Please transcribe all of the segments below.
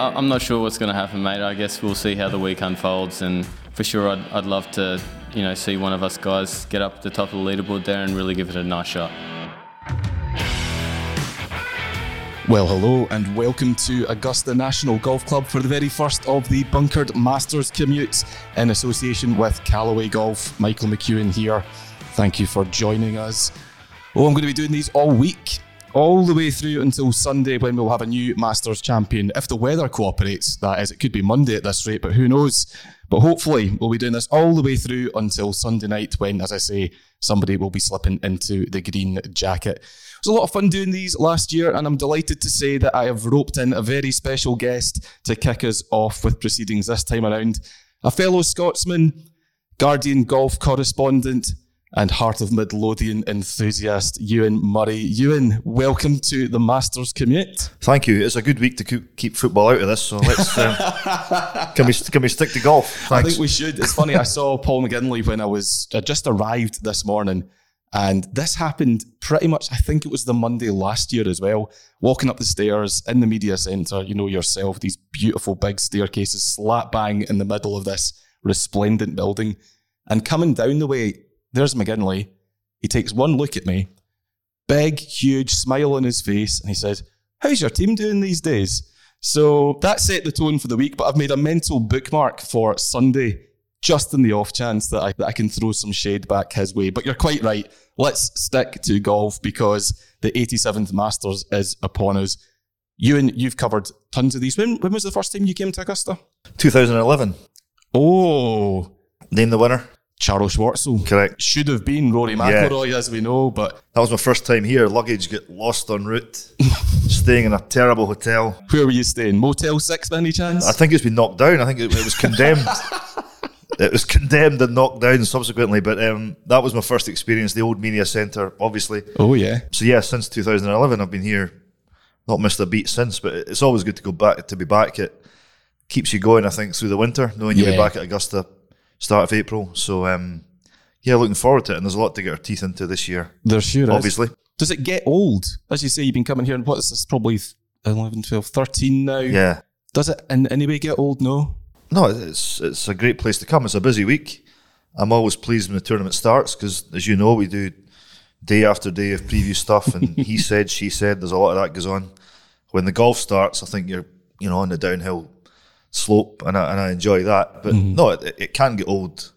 I'm not sure what's going to happen, mate. I guess we'll see how the week unfolds, and for sure, I'd, I'd love to, you know, see one of us guys get up the top of the leaderboard there and really give it a nice shot. Well, hello and welcome to Augusta National Golf Club for the very first of the Bunkered Masters commutes in association with Callaway Golf. Michael McEwan here. Thank you for joining us. Oh, I'm going to be doing these all week, all the way through until Sunday when we'll have a new Masters champion. If the weather cooperates, that is, it could be Monday at this rate, but who knows? But hopefully, we'll be doing this all the way through until Sunday night when, as I say, somebody will be slipping into the green jacket. It was a lot of fun doing these last year, and I'm delighted to say that I have roped in a very special guest to kick us off with proceedings this time around. A fellow Scotsman, Guardian golf correspondent, and Heart of Midlothian enthusiast, Ewan Murray. Ewan, welcome to the Masters commute. Thank you. It's a good week to keep football out of this. So let's um, can we can we stick to golf? I think we should. It's funny. I saw Paul McGinley when I was I just arrived this morning, and this happened pretty much. I think it was the Monday last year as well. Walking up the stairs in the media centre, you know yourself, these beautiful big staircases, slap bang in the middle of this resplendent building, and coming down the way, there's McGinley. He takes one look at me, big, huge smile on his face, and he says, "How's your team doing these days?" So that set the tone for the week, but I've made a mental bookmark for Sunday, just in the off chance that I, that I can throw some shade back his way. But you're quite right. Let's stick to golf because the 87th Masters is upon us. Ewan, you've covered tons of these. When, when was the first time you came to Augusta? 2011. Oh, Name the winner. Charles Schwartzel. Correct. Should have been Rory McIlroy, as we know, but That was my first time here. Luggage got lost en route. Staying in a terrible hotel. where were you staying? Motel 6 by any chance? I think it's been knocked down. I think it, it was condemned. it was condemned and knocked down subsequently. But um, that was my first experience. The old media centre, obviously. oh, yeah. So yeah, since 2011, I've been here. Not missed a beat since, but it's always good to go back to be back. It keeps you going, I think, through the winter, knowing you'll be back at Augusta start of April. So um, yeah, looking forward to it. And there's a lot to get our teeth into this year, There sure is. obviously. Does it get old? As you say, you've been coming here, and what is this? Probably 11, 12, 13 now. Yeah. Does it in any way get old? No. No, it's it's a great place to come. It's a busy week. I'm always pleased when the tournament starts because, as you know, we do day after day of preview stuff, and he said, she said. There's a lot of that goes on. When the golf starts, I think you're you know on the downhill slope, and I, and I enjoy that. But no, it, it can get old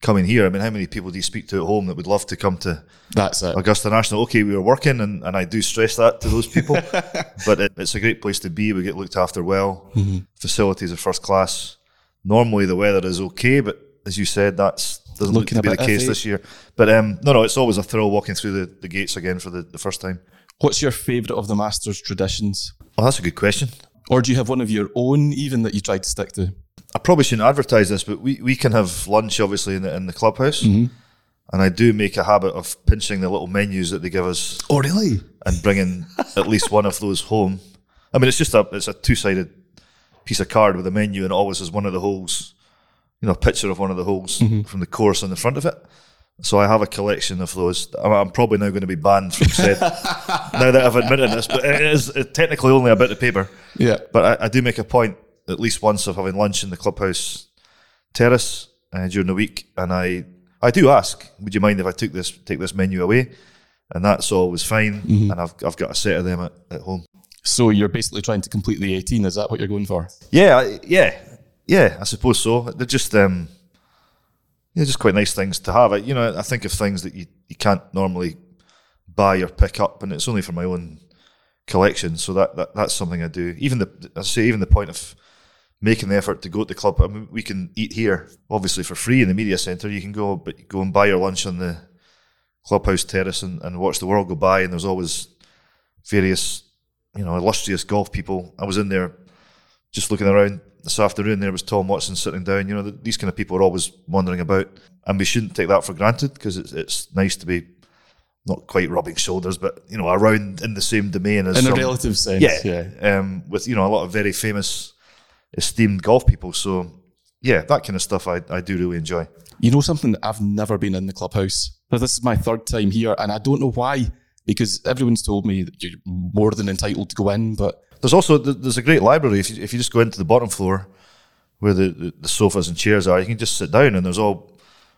coming here. I mean, how many people do you speak to at home that would love to come to That's it. Augusta National? Okay, we were working, and, and I do stress that to those people. but it, it's a great place to be. We get looked after well. Facilities are first class. Normally the weather is okay, but as you said, that's doesn't Looking look to be the case this year. But um, no, no, it's always a thrill walking through the, the gates again for the, the first time. What's your favourite of the Masters traditions? Oh, that's a good question. Or do you have one of your own, even that you try to stick to? I probably shouldn't advertise this, but we, we can have lunch obviously in the, in the clubhouse. Mm-hmm. And I do make a habit of pinching the little menus that they give us Oh, really? and bringing at least one of those home. I mean, it's just a it's a two sided piece of card with a menu, and it always has one of the holes, you know, a picture of one of the holes mm-hmm. from the course on the front of it. So I have a collection of those. I'm, I'm probably now going to be banned from said now that I've admitted this, but it is technically only a bit of paper. Yeah. But I, I do make a point at least once of having lunch in the clubhouse terrace uh, during the week, and I I do ask, would you mind if I took this take this menu away? And that's always fine. And I've I've got a set of them at, at home. So you're basically trying to complete the 18. Is that what you're going for? Yeah, I- yeah, yeah. I suppose so. They're just um, yeah, just quite nice things to have. I, you know, I think of things that you, you can't normally buy or pick up, and it's only for my own collection. So that, that that's something I do. Even the I say even the point of making the effort to go to the club. I mean, we can eat here, obviously for free in the media centre. You can go, but go and buy your lunch on the clubhouse terrace and, and watch the world go by. And there's always various, you know, illustrious golf people. I was in there just looking around this afternoon. There was Tom Watson sitting down. You know, these kind of people are always wandering about, and we shouldn't take that for granted because it's it's nice to be not quite rubbing shoulders, but you know, around in the same domain as In a relative sense. yeah, Um, with you know a lot of very famous, esteemed golf people. So yeah, that kind of stuff I, I do really enjoy. You know something? I've never been in the clubhouse. This is my third time here, and I don't know why. Because everyone's told me that you're more than entitled to go in, but There's also there's a great library if you, if you just go into the bottom floor where the, the, the sofas and chairs are, you can just sit down and there's all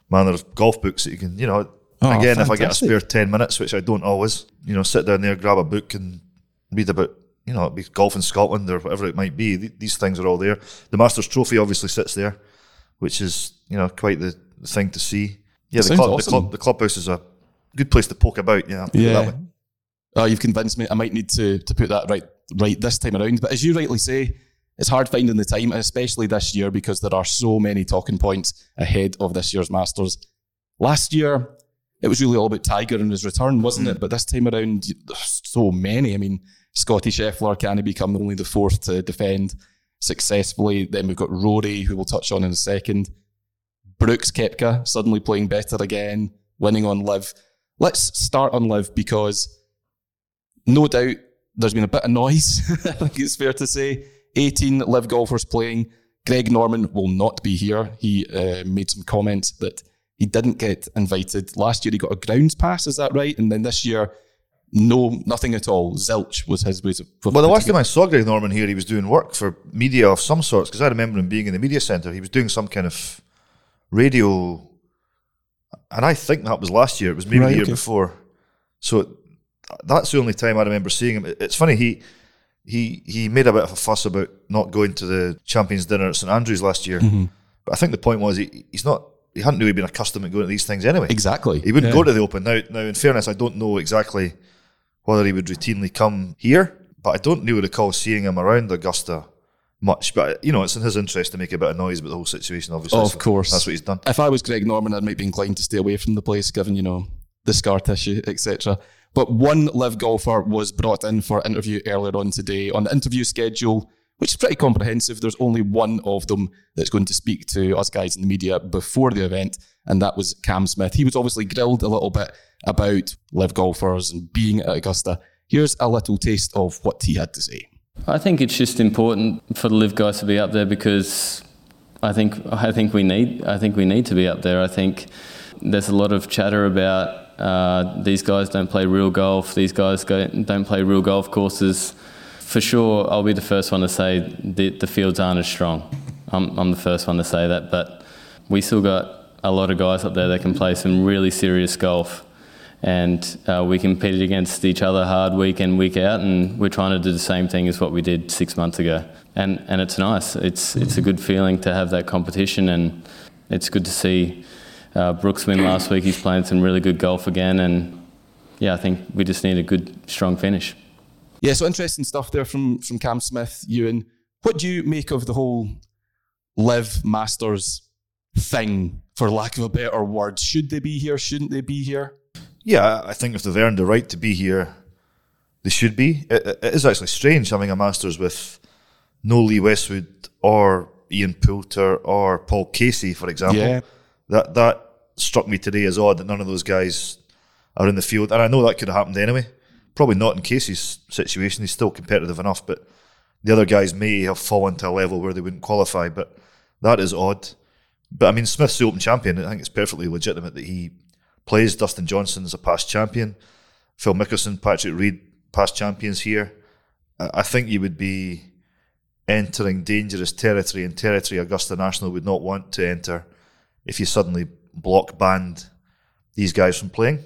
manner of golf books that you can, you know. Oh, again, if I get a spare ten minutes, which I don't always, you know, sit down there, grab a book and read about, you know, it'd be golf in Scotland or whatever it might be. Th- These things are all there. The Masters Trophy obviously sits there, which is you know quite the, the thing to see. Yeah, the club, awesome. the club, the clubhouse is a good place to poke about. Yeah, I'll put it that Yeah. Oh, you've convinced me. I might need to to put that right right this time around. But as you rightly say, it's hard finding the time, especially this year because there are so many talking points ahead of this year's Masters. Last year, it was really all about Tiger and his return, wasn't it? Mm. But this time around, so many. I mean, Scottie Scheffler can he become only the fourth to defend successfully? Then we've got Rory, who we'll touch on in a second. Brooks Koepka suddenly playing better again, winning on LIV. Let's start on LIV because no doubt there's been a bit of noise, I think it's fair to say. 18 LIV golfers playing. Greg Norman will not be here. He uh, made some comments that he didn't get invited. Last year he got a grounds pass, is that right? And then this year, no, nothing at all. Zilch was his way of. Well, the last time I saw Greg Norman here, he was doing work for media of some sorts. Because I remember him being in the media centre. He was doing some kind of radio, and I think that was last year. It was maybe Right, the year okay. before. So that's the only time I remember seeing him. It's funny he he he made a bit of a fuss about not going to the Champions Dinner at St Andrews last year. Mm-hmm. But I think the point was he, he's not. He hadn't really been accustomed to going to these things anyway. Exactly. He wouldn't Yeah. go to the Open. Now, now, in fairness, I don't know exactly whether he would routinely come here, but I don't really recall seeing him around Augusta much. But you know, it's in his interest to make a bit of noise about the whole situation. Obviously, Of so course. that's what he's done. If I was Greg Norman, I might be inclined to stay away from the place, given you know the scar tissue, etc. But one LIV golfer was brought in for interview earlier on today. On the interview schedule, which is pretty comprehensive, there's only one of them that's going to speak to us guys in the media before the event, and that was Cam Smith. He was obviously grilled a little bit about LIV golfers and being at Augusta. Here's a little taste of what he had to say. I think it's just important for the LIV guys to be up there because I think I think we need I think we need to be up there. I think there's a lot of chatter about uh, these guys don't play real golf. These guys go, don't play real golf courses. For sure, I'll be the first one to say the, the fields aren't as strong. I'm, I'm the first one to say that, but we still got a lot of guys up there that can play some really serious golf and uh, we competed against each other hard week in week out, and we're trying to do the same thing as what we did six months ago. And and it's nice. It's it's a good feeling to have that competition, and it's good to see uh, Brooks win last week. He's playing some really good golf again, and yeah, I think we just need a good strong finish. Yeah, so interesting stuff there from from Cam Smith, Ewan. What do you make of the whole LIV masters thing, for lack of a better word? Should they be here? Shouldn't they be here? Yeah, I think if they've earned the right to be here, they should be. It, it is actually strange having a Masters with no Lee Westwood or Ian Poulter or Paul Casey, for example. Yeah. That that struck me today as odd that none of those guys are in the field, and I know that could have happened anyway. Probably not in Casey's situation; he's still competitive enough, but the other guys may have fallen to a level where they wouldn't qualify. But that is odd. But I mean, Smith's the Open champion. I think it's perfectly legitimate that he plays. Dustin Johnson's a past champion. Phil Mickelson, Patrick Reed, past champions here. I think you would be entering dangerous territory and territory Augusta National would not want to enter if you suddenly block banned these guys from playing.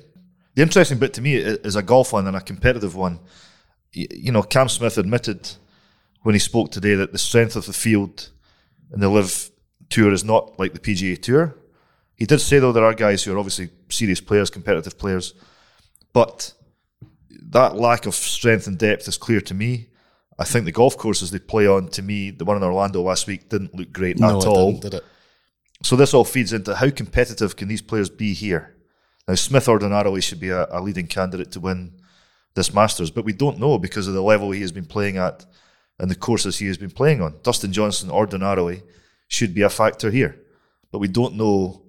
The interesting bit to me is a golf one and a competitive one. You know, Cam Smith admitted when he spoke today that the strength of the field in the LIV Tour is not like the PGA Tour. He did say though there are guys who are obviously serious players, competitive players, but that lack of strength and depth is clear to me. I think the golf courses they play on, to me, the one in Orlando last week didn't look great no, at all. didn't, did it? So this all feeds into how competitive can these players be here? Now Smith Ordinarily should be a, a leading candidate to win this Masters, but we don't know because of the level he has been playing at and the courses he has been playing on. Dustin Johnson ordinarily should be a factor here, but we don't know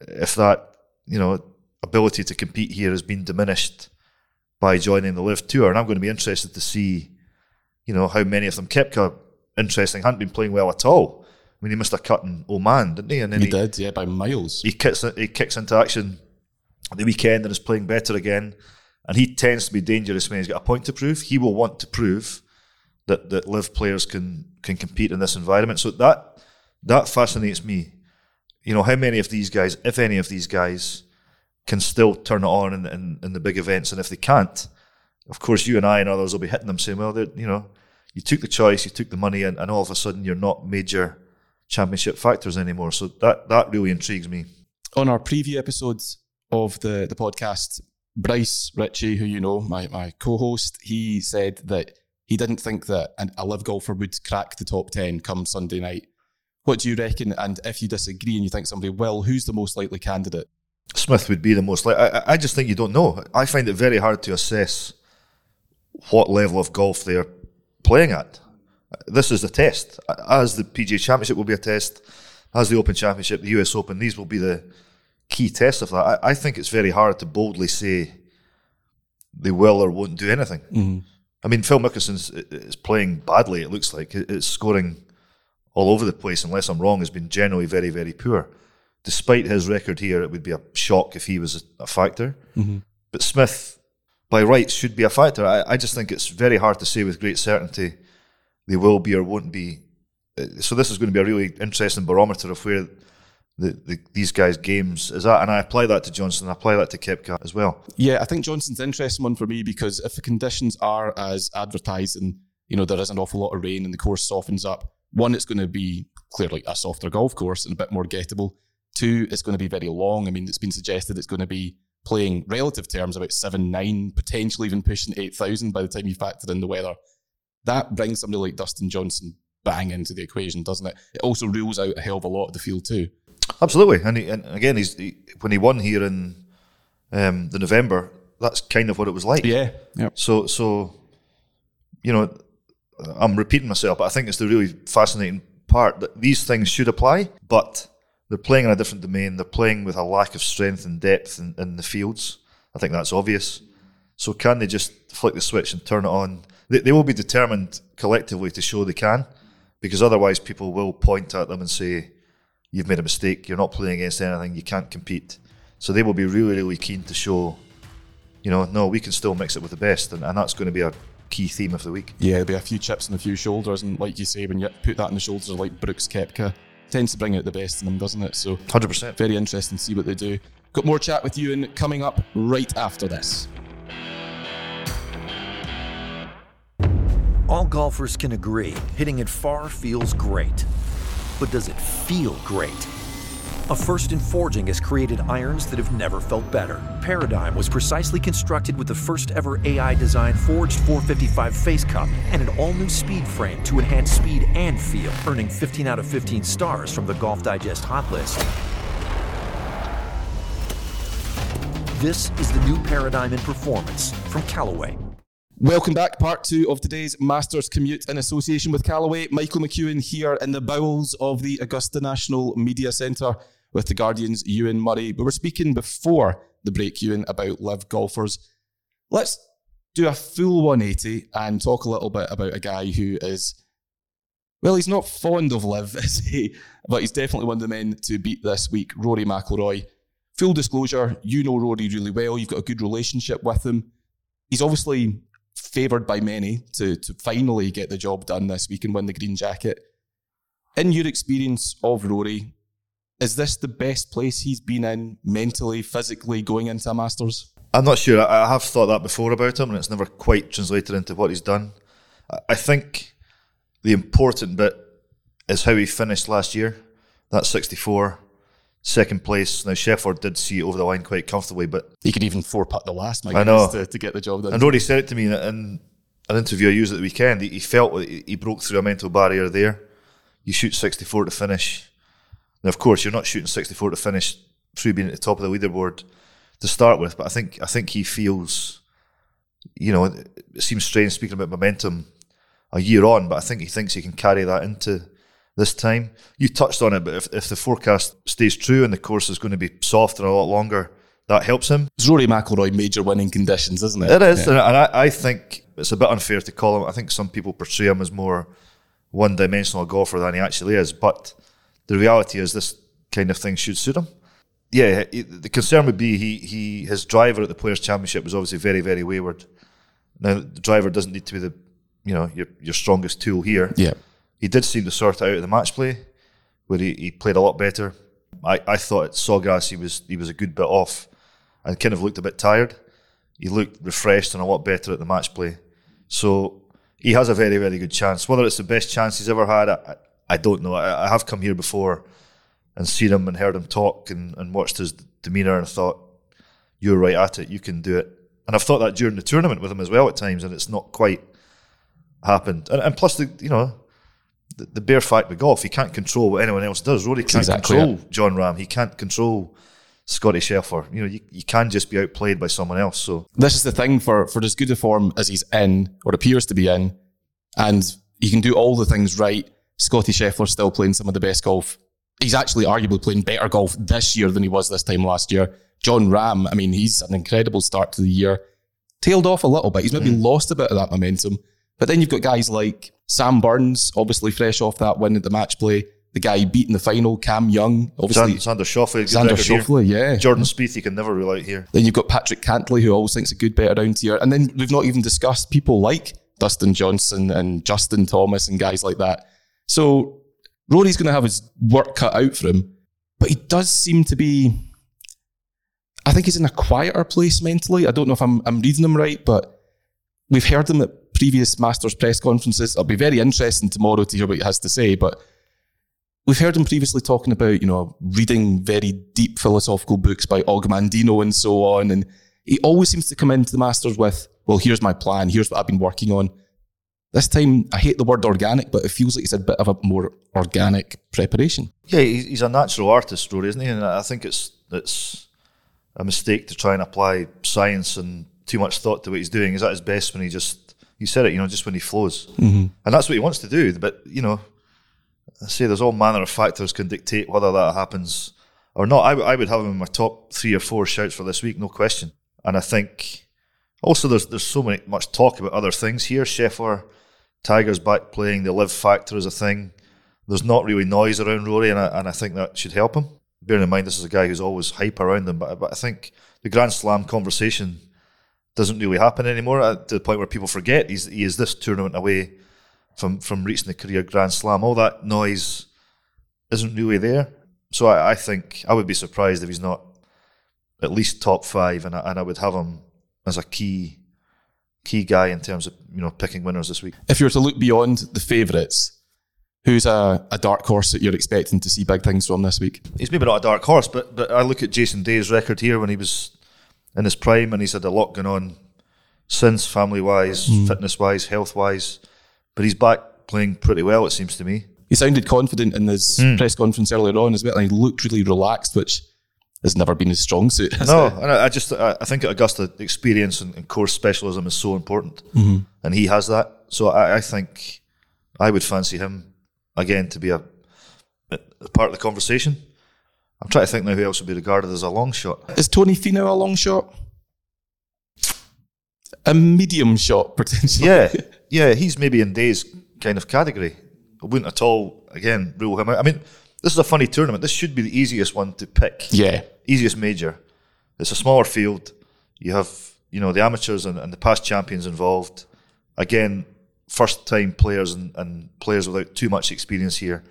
if that you know ability to compete here has been diminished by joining the LIV Tour. And I'm going to be interested to see, you know, how many of them. Koepka, interesting, hadn't been playing well at all. I mean, he missed a cut in Oman, didn't he? And then He he, did, yeah, by miles. he kicks he kicks into action the weekend and is playing better again. And he tends to be dangerous when he's got a point to prove. He will want to prove that that LIV players can can compete in this environment. So that that fascinates me. You know, how many of these guys, if any of these guys, can still turn it on in, in, in the big events, and if they can't, of course, you and I and others will be hitting them saying, "Well, you know, you took the choice, you took the money, and, and all of a sudden you're not major championship factors anymore." So that that really intrigues me. On our preview episodes of the the podcast, Bryce Ritchie, who you know, my my co-host, he said that he didn't think that an, a LIV golfer would crack the top ten come Sunday night. What do you reckon? And if you disagree and you think somebody will, who's the most likely candidate? Smith would be the most likely. I, I just think you don't know. I find it very hard to assess what level of golf they're playing at. This is a test. As the PGA Championship will be a test, as the Open Championship, the US Open, these will be the key tests of that. I, I think it's very hard to boldly say they will or won't do anything. Mm-hmm. I mean, Phil Mickelson is playing badly, it looks like. It's scoring all over the place, unless I'm wrong, has been generally very, very poor. Despite his record here, it would be a shock if he was a factor. Mm-hmm. But Smith by rights should be a factor. I, I just think it's very hard to say with great certainty they will be or won't be. Uh, so this is going to be a really interesting barometer of where the, the, these guys' games is at, and I apply that to Johnson. I apply that to Koepka as well. Yeah, I think Johnson's an interesting one for me because if the conditions are as advertised, and you know there is an awful lot of rain and the course softens up, one, it's going to be clearly a softer golf course and a bit more gettable. Two, it's going to be very long. I mean, it's been suggested it's going to be playing relative terms about seven nine, potentially even pushing eight thousand by the time you factor in the weather. That brings somebody like Dustin Johnson bang into the equation, doesn't it? It also rules out a hell of a lot of the field too. Absolutely, and, he, and again, he's he, when he won here in um, the November, that's kind of what it was like. Yeah. Yep. So so, you know, I'm repeating myself, but I think it's the really fascinating part that these things should apply, but they're playing in a different domain. They're playing with a lack of strength and depth in, in the fields. I think that's obvious. So can they just flick the switch and turn it on? They, they will be determined collectively to show they can, because otherwise people will point at them and say, "You've made a mistake. You're not playing against anything. You can't compete." So they will be really, really keen to show, you know, no, we can still mix it with the best, and, and that's going to be a key theme of the week. Yeah, there'll be a few chips and a few shoulders, and like you say, when you put that on the shoulders of like Brooks Koepka, tends to bring out the best in them, doesn't it? So 100%. Very interesting to see what they do. Got more chat with you and coming up right after this. All golfers can agree hitting it far feels great. But does it feel great? A first in forging has created irons that have never felt better. Paradigm was precisely constructed with the first ever AI designed forged 455 face cup and an all new speed frame to enhance speed and feel, earning 15 out of 15 stars from the Golf Digest Hot List. This is the new paradigm in performance from Callaway. Welcome back, part two of today's Masters Commute in association with Callaway. Michael McEwan here in the bowels of the Augusta National Media Centre with the Guardian's Ewan Murray. We were speaking before the break, Ewan, about LIV golfers. Let's do a full 180 and talk a little bit about a guy who is, well, he's not fond of LIV, is he? But he's definitely one of the men to beat this week, Rory McIlroy. Full disclosure, you know Rory really well. You've got a good relationship with him. He's obviously favoured by many to, to finally get the job done this week and win the green jacket. In your experience of Rory, is this the best place he's been in mentally, physically going into a Masters? I'm not sure. I have thought that before about him, and it's never quite translated into what he's done. I think the important bit is how he finished last year. That 64, second place. Now Scheffler did see it over the line quite comfortably, but he could even four putt the last. I know to, to, get the job done. And Rory said it to me in an interview I used at the weekend. He, he felt he broke through a mental barrier there. You shoot 64 to finish now, of course, you're not shooting 64 to finish through being at the top of the leaderboard to start with, but I think I think he feels, you know, it seems strange speaking about momentum a year on, but I think he thinks he can carry that into this time. You touched on it, but if, if the forecast stays true and the course is going to be soft softer a lot longer, that helps him. It's Rory McIlroy major winning conditions, isn't it? It is, yeah. and I, I think it's a bit unfair to call him. I think some people portray him as more one-dimensional golfer than he actually is, but the reality is this kind of thing should suit him. Yeah, the concern would be he he his driver at the Players Championship was obviously very very wayward. Now the driver doesn't need to be the you know your your strongest tool here. Yeah. He did seem to sort out of the match play, where he, he played a lot better. I, I thought at Sawgrass he was he was a good bit off, and kind of looked a bit tired. He looked refreshed and a lot better at the match play. So he has a very very good chance. Whether it's the best chance he's ever had, I, I don't know. I, I have come here before and seen him and heard him talk and, and watched his demeanour and thought, you're right at it, you can do it. And I've thought that during the tournament with him as well at times, and it's not quite happened. And, and plus, the you know, the, the bare fact with golf, he can't control what anyone else does. Rory can't exactly control Jon Rahm. He can't control Scottie Scheffler. You know, you, you can just be outplayed by someone else. So This is the thing for, for as good a form as he's in, or appears to be in, and he can do all the things right. Scottie Scheffler's still playing some of the best golf. He's actually arguably playing better golf this year than he was this time last year. Jon Rahm, I mean, he's an incredible start to the year. Tailed off a little bit. He's maybe mm. lost a bit of that momentum. But then you've got guys like Sam Burns, obviously fresh off that win at the match play. The guy beating the final, Cam Young, obviously. Xander Schauffele, good Xander. Schauffele, yeah. Jordan Spieth, you can never rule out here. Then you've got Patrick Cantlay, who always thinks a good bet around here. And then we've not even discussed people like Dustin Johnson and Justin Thomas and guys like that. So Rory's going to have his work cut out for him. But he does seem to be, I think he's in a quieter place mentally. I don't know if I'm, I'm reading him right, but we've heard him at previous Masters press conferences. It'll be very interesting tomorrow to hear what he has to say. But we've heard him previously talking about, you know, reading very deep philosophical books by Og Mandino and so on. And he always seems to come into the Masters with, well, here's my plan, here's what I've been working on. This time, I hate the word organic, but it feels like it's a bit of a more organic preparation. Yeah, he's a natural artist, Rory, isn't he? And I think it's it's a mistake to try and apply science and too much thought to what he's doing. He's at his best when he just you said it, you know, just when he flows, mm-hmm. and that's what he wants to do. But you know, I say there's all manner of factors can dictate whether that happens or not. I, w- I would have him in my top three or four shouts for this week, no question. And I think also there's there's so many much talk about other things here. Scheffler, Tiger's back playing. The LIV factor is a thing. There's not really noise around Rory, and I, and I think that should help him. Bearing in mind this is a guy who's always hype around him, but but I think the Grand Slam conversation doesn't really happen anymore uh, to the point where people forget he's he is this tournament away from from reaching the career Grand Slam. All that noise isn't really there. So I, I think I would be surprised if he's not at least top five, and I, and I would have him as a key key guy in terms of you know picking winners this week. If you were to look beyond the favourites, who's a, a dark horse that you're expecting to see big things from this week? He's maybe not a dark horse, but but I look at Jason Day's record here when he was in his prime, and he's had a lot going on since, family wise, hmm. fitness wise, health wise. But he's back playing pretty well, it seems to me. He sounded confident in his hmm. press conference earlier on as well, and he looked really relaxed, which has never been his strong suit. No, it? and I, I just I, I think at Augusta, experience and, and course specialism is so important, mm-hmm. and he has that. So I, I think I would fancy him again to be a, a part of the conversation. I'm trying to think now who else would be regarded as a long shot. Is Tony Finau a long shot? A medium shot, potentially. Yeah, yeah, he's maybe in Day's kind of category. I wouldn't at all again rule him out. I mean, this is a funny tournament. This should be the easiest one to pick. Yeah. easiest major. It's a smaller field. You have, you know, the amateurs and, and the past champions involved. Again, first time players and, and players without too much experience here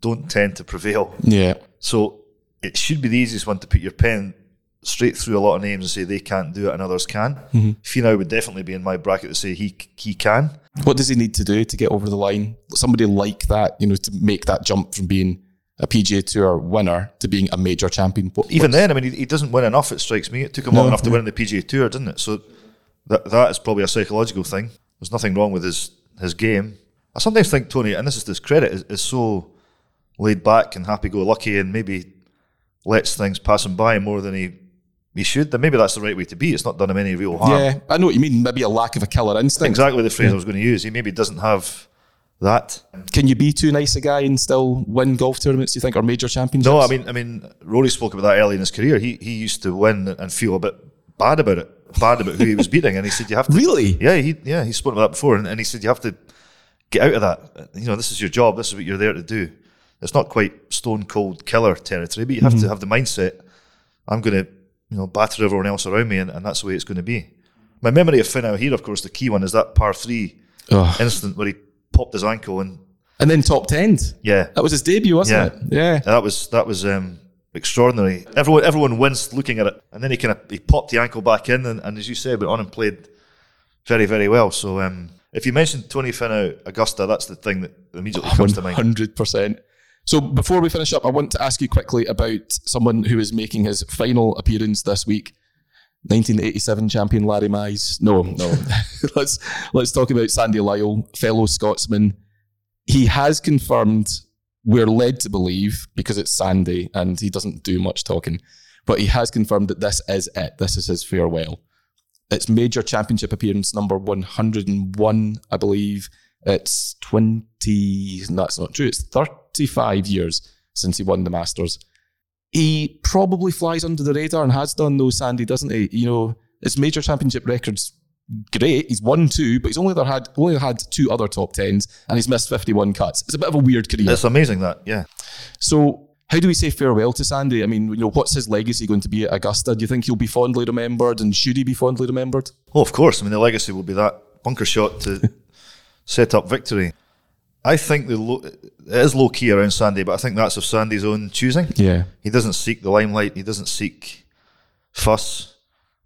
don't tend to prevail. Yeah. So it should be the easiest one to put your pen straight through a lot of names and say they can't do it and others can. Mm-hmm. Finau would definitely be in my bracket to say he he can. What does he need to do to get over the line? Somebody like that, you know, to make that jump from being a PGA Tour winner to being a major champion. What- Even then, I mean, he, he doesn't win enough. It strikes me. It took him No, long enough to yeah. win the PGA Tour, didn't it? So that that is probably a psychological thing. There's nothing wrong with his his game. I sometimes think Tony, and this is discredit, is, is so laid back and happy go lucky, and maybe lets things pass him by more than he he should. then maybe that's the right way to be. It's not done him any real harm. Yeah, I know what you mean. Maybe a lack of a killer instinct. Exactly the phrase I was going to use. He maybe doesn't have that. Can you be too nice a guy and still win golf tournaments? Do you think or major championships? No, I mean, I mean, Rory spoke about that early in his career. He he used to win and feel a bit bad about it, bad about who he was beating, and he said you have to. Really? Yeah, he yeah he spoke about that before, and, and he said you have to get out of that. You know, this is your job. This is what you're there to do. It's not quite stone cold killer territory, but you have to have the mindset. I'm going to you know batter everyone else around me, and, and that's the way it's going to be. My memory of Finau here, of course, the key one is that par three Oh. incident where he popped his ankle and And then top 10. yeah, That was his debut, wasn't Yeah. it? Yeah. that was that was um, extraordinary. Everyone everyone winced looking at it, and then he kind of he popped the ankle back in, and, and as you said, went on and played very very well. So um, if you mentioned Tony Finau Augusta, that's the thing that immediately comes to mind. 100%. So before we finish up, I want to ask you quickly about someone who is making his final appearance this week. 1987 champion Larry Mize. No, no. let's let's talk about Sandy Lyle, fellow Scotsman. He has confirmed, we're led to believe, because it's Sandy and he doesn't do much talking, but he has confirmed that this is it. This is his farewell. It's major championship appearance number 101, I believe. It's 20, that's not true, it's 35 years since he won the Masters. He probably flies under the radar and has done though, Sandy, doesn't he? You know, his major championship record's great. He's won two, but he's only had only had two other top tens and he's missed 51 cuts. It's a bit of a weird career. It's amazing that yeah. So how do we say farewell to Sandy? I mean, you know, what's his legacy going to be at Augusta? Do you think he'll be fondly remembered and should he be fondly remembered? Oh, of course. I mean, the legacy will be that bunker shot to set up victory. I think the low, it is low key around Sandy, but I think that's of Sandy's own choosing. Yeah. He doesn't seek the limelight. He doesn't seek fuss.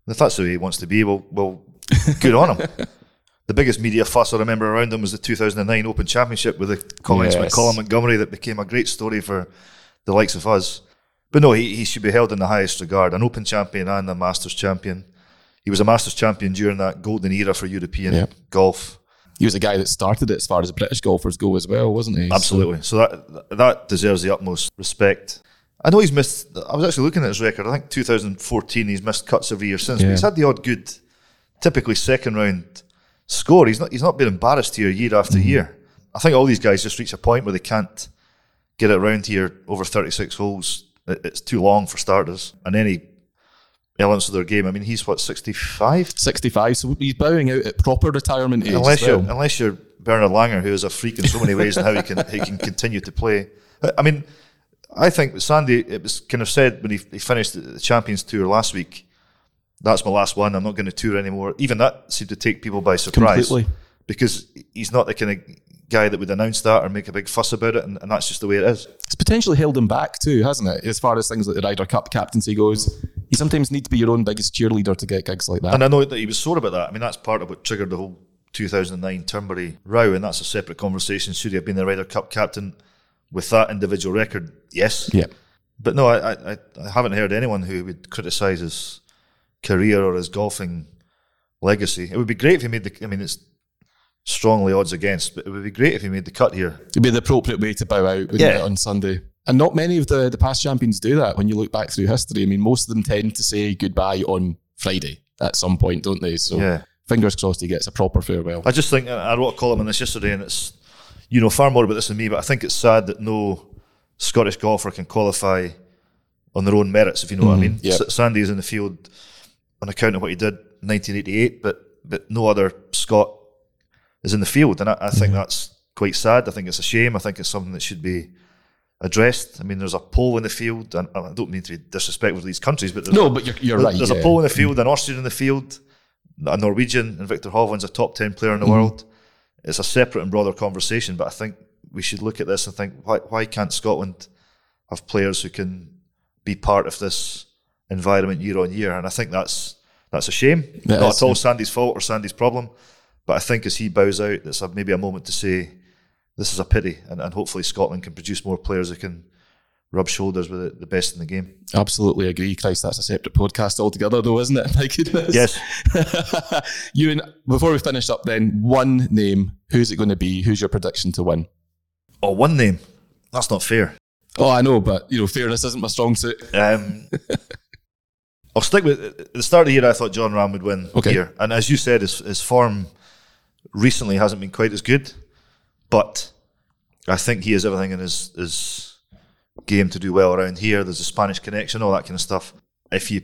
If that's the way he wants to be, well, well, good on him. The biggest media fuss I remember around him was the 2009 Open Championship with the comments by Colin Montgomerie that became a great story for the likes of us. But no, he, he should be held in the highest regard. An Open champion and a Masters champion. He was a Masters champion during that golden era for European Yep. golf. He was a guy that started it as far as British golfers go as well, wasn't he? Absolutely. So that that deserves the utmost respect. I know he's missed. I was actually looking at his record. I think 2014 he's missed cuts every year since. But he's had the odd good, typically second round score. He's not. He's not been embarrassed here year after Mm-hmm. year. I think all these guys just reach a point where they can't get it round here over 36 holes. It- It's too long for starters, and any elements of their game. I mean, he's what 65. 65, so he's bowing out at proper retirement age. Unless well. you're unless you're Bernard Langer, who is a freak in so many ways, and how he can he can continue to play. I mean, I think with Sandy, it was kind of said when he, he finished the Champions Tour last week. That's my last one. I'm not going to tour anymore. Even that seemed to take people by surprise Completely. because he's not the kind of guy that would announce that or make a big fuss about it, and, and that's just the way it is. It's potentially held him back too, hasn't it? As far as things like the Ryder Cup captaincy goes, you sometimes need to be your own biggest cheerleader to get gigs like that. And I know that he was sore about that. I mean, that's part of what triggered the whole 2009 Turnberry row, and that's a separate conversation. Should he have been the Ryder Cup captain with that individual record? Yes. yeah, But no, I, I, I haven't heard anyone who would criticise his career or his golfing legacy. It would be great if he made the. I mean, it's strongly odds against, but it would be great if he made the cut here. it'd be the appropriate way to bow out Yeah. on Sunday. And not many of the, the past champions do that when you look back through history. I mean, most of them tend to say goodbye on Friday at some point, don't they? So Yeah. fingers crossed he gets a proper farewell. I just think I wrote a column on this yesterday, and it's you know far more about this than me, but I think it's sad that no Scottish golfer can qualify on their own merits, if you know what I mm-hmm. mean. yep. S- Sandy in the field on account of what he did in 1988, but but no other Scot is in the field, and I, I think mm-hmm. that's quite sad. I think it's a shame. I think it's something that should be addressed. I mean, there's a pole in the field, and I don't mean to be disrespectful to these countries, but there's No, a- but you're, you're there- right. There's yeah. a Pole in the field, an Austrian in the field, a Norwegian, and Viktor Hovland's a top 10 player in the Mm-hmm. world. It's a separate and broader conversation, but I think we should look at this and think why, why can't Scotland have players who can be part of this environment year on year? And I think that's that's a shame. That Not is, at all yeah. Sandy's fault or Sandy's problem, but I think as he bows out, it's a, maybe a moment to say this is a pity, and, and hopefully Scotland can produce more players who can rub shoulders with the, best in the game. Absolutely agree. Christ, that's a separate podcast altogether, though, isn't it? My goodness. Yes. Ewan, before we finish up, then, one name. Who's it going to be? Who's your prediction to win? Oh, one name. That's not fair. Oh, I know, but you know, fairness isn't my strong suit. Um, I'll stick with at the start of the year. I thought Jon Rahm would win Okay. here, and as you said, his, his form recently hasn't been quite as good. But I think he has everything in his his game to do well around here. There's a Spanish connection, all that kind of stuff. If you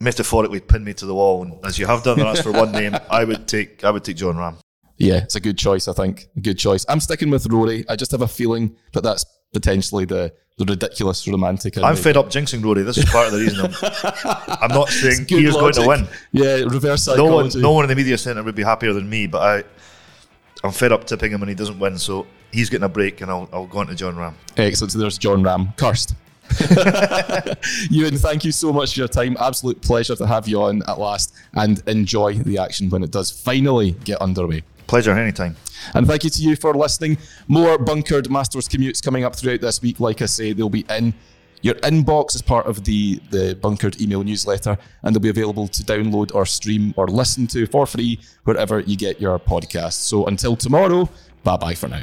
metaphorically pin me to the wall, and as you have done, and ask for one name, I would take I would take Jon Rahm. Yeah, it's a good choice, I think. A good choice. I'm sticking with Rory. I just have a feeling that that's potentially the, the ridiculous romantic. I'm fed up jinxing Rory. This is part of the reason. I'm, I'm not saying he is going to win. Yeah, reverse no one, psychology. no one in the media centre would be happier than me. But I, I'm fed up tipping him and he doesn't win, so he's getting a break, and I'll, I'll go on to Jon Rahm. Excellent. So there's Jon Rahm. Cursed. Ewan, thank you so much for your time. Absolute pleasure to have you on at last and enjoy the action when it does finally get underway. Pleasure anytime. And thank you to you for listening. More bunkered Masters commutes coming up throughout this week. Like I say, they'll be in your inbox as part of the, the bunkered email newsletter, and they'll be available to download or stream or listen to for free wherever you get your podcasts. So until tomorrow, bye bye for now.